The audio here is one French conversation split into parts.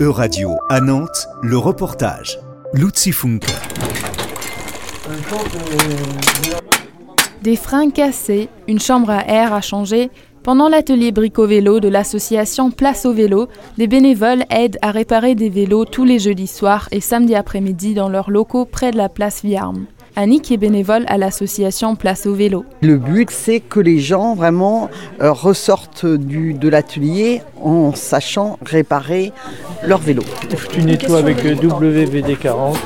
E-Radio à Nantes, le reportage. Luzi Funke. Des freins cassés, une chambre à air à changer. Pendant l'atelier brico-vélo de l'association Place au vélo, des bénévoles aident à réparer des vélos tous les jeudis soirs et samedis après-midi dans leurs locaux près de la place Viarme. Annick est bénévole à l'association Place au vélo. Le but, c'est que les gens vraiment euh, ressortent du, de l'atelier en sachant réparer leur vélo. Tu nettoies avec euh, WVD40.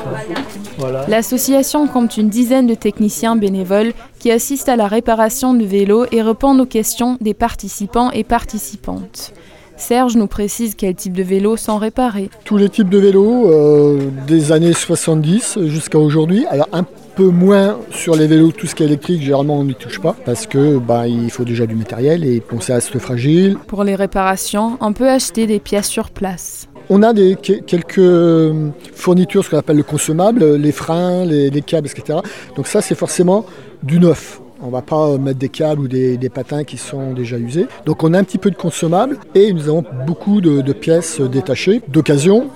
Voilà. L'association compte une dizaine de techniciens bénévoles qui assistent à la réparation de vélos et répondent aux questions des participants et participantes. Serge nous précise quel type de vélos sont réparés. Tous les types de vélos, euh, des années 70 jusqu'à aujourd'hui. Alors un peu moins sur les vélos, tout ce qui est électrique, généralement on n'y touche pas parce que bah, il faut déjà du matériel et on reste fragile. Pour les réparations, on peut acheter des pièces sur place. On a des, quelques euh, fournitures, ce qu'on appelle le consommable, les freins, les, les câbles, etc. Donc ça c'est forcément du neuf. On ne va pas mettre des câbles ou des, patins qui sont déjà usés. Donc on a un petit peu de consommables et nous avons beaucoup de, pièces détachées, d'occasion.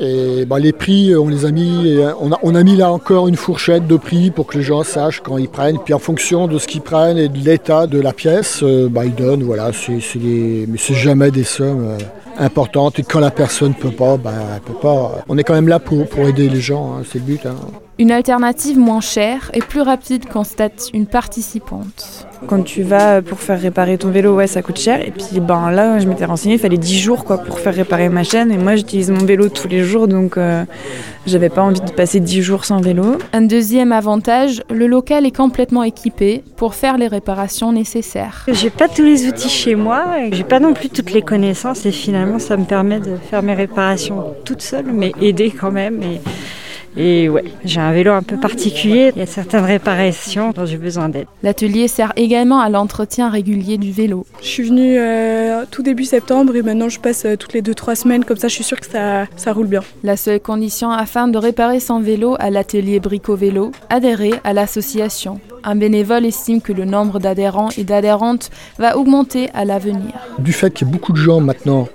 Et bah, les prix, on les a mis, on a, mis là encore une fourchette de prix pour que les gens sachent quand ils prennent. Puis en fonction de ce qu'ils prennent et de l'état de la pièce, bah, ils donnent. Voilà, c'est, mais c'est jamais des sommes importantes. Et quand la personne peut pas, bah, elle peut pas. On est quand même là pour, pour aider les gens, hein, c'est le but. Hein. Une alternative moins chère et plus rapide, constate une participante. Quand tu vas pour faire réparer ton vélo, ouais, ça coûte cher. Et puis ben là, je m'étais renseignée, il fallait 10 jours quoi pour faire réparer ma chaîne. Et moi, j'utilise mon vélo tous les jours, donc euh, j'avais pas envie de passer 10 jours sans vélo. Un deuxième avantage, le local est complètement équipé pour faire les réparations nécessaires. J'ai pas tous les outils chez moi, j'ai pas non plus toutes les connaissances et finalement, ça me permet de faire mes réparations toute seule, mais aider quand même. Et... Et ouais, j'ai un vélo un peu particulier. Il y a certaines réparations dont j'ai besoin d'aide. L'atelier sert également à l'entretien régulier du vélo. Je suis venue euh, tout début septembre et maintenant je passe euh, toutes les 2-3 semaines. Comme ça, je suis sûre que ça, ça roule bien. La seule condition afin de réparer son vélo à l'atelier Brico Vélo, adhérer à l'association. Un bénévole estime que le nombre d'adhérents et d'adhérentes va augmenter à l'avenir. Du fait qu'il y a beaucoup de gens maintenant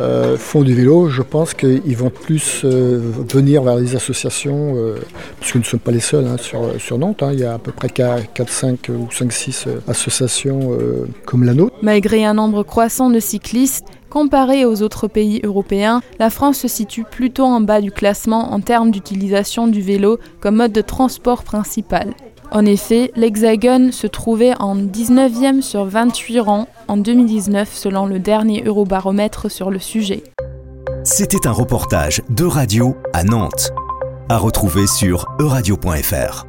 euh, font du vélo, je pense qu'ils vont plus euh, venir vers les associations, euh, puisque nous ne sommes pas les seuls hein, sur, Nantes. Hein, il y a à peu près 4, 5 ou 5, 6 associations comme la nôtre. Malgré un nombre croissant de cyclistes, Comparé aux autres pays européens, la France se situe plutôt en bas du classement en termes d'utilisation du vélo comme mode de transport principal. En effet, l'Hexagone se trouvait en 19e sur 28 rangs en 2019 selon le dernier Eurobaromètre sur le sujet. C'était un reportage de radio à Nantes, à retrouver sur euradio.fr.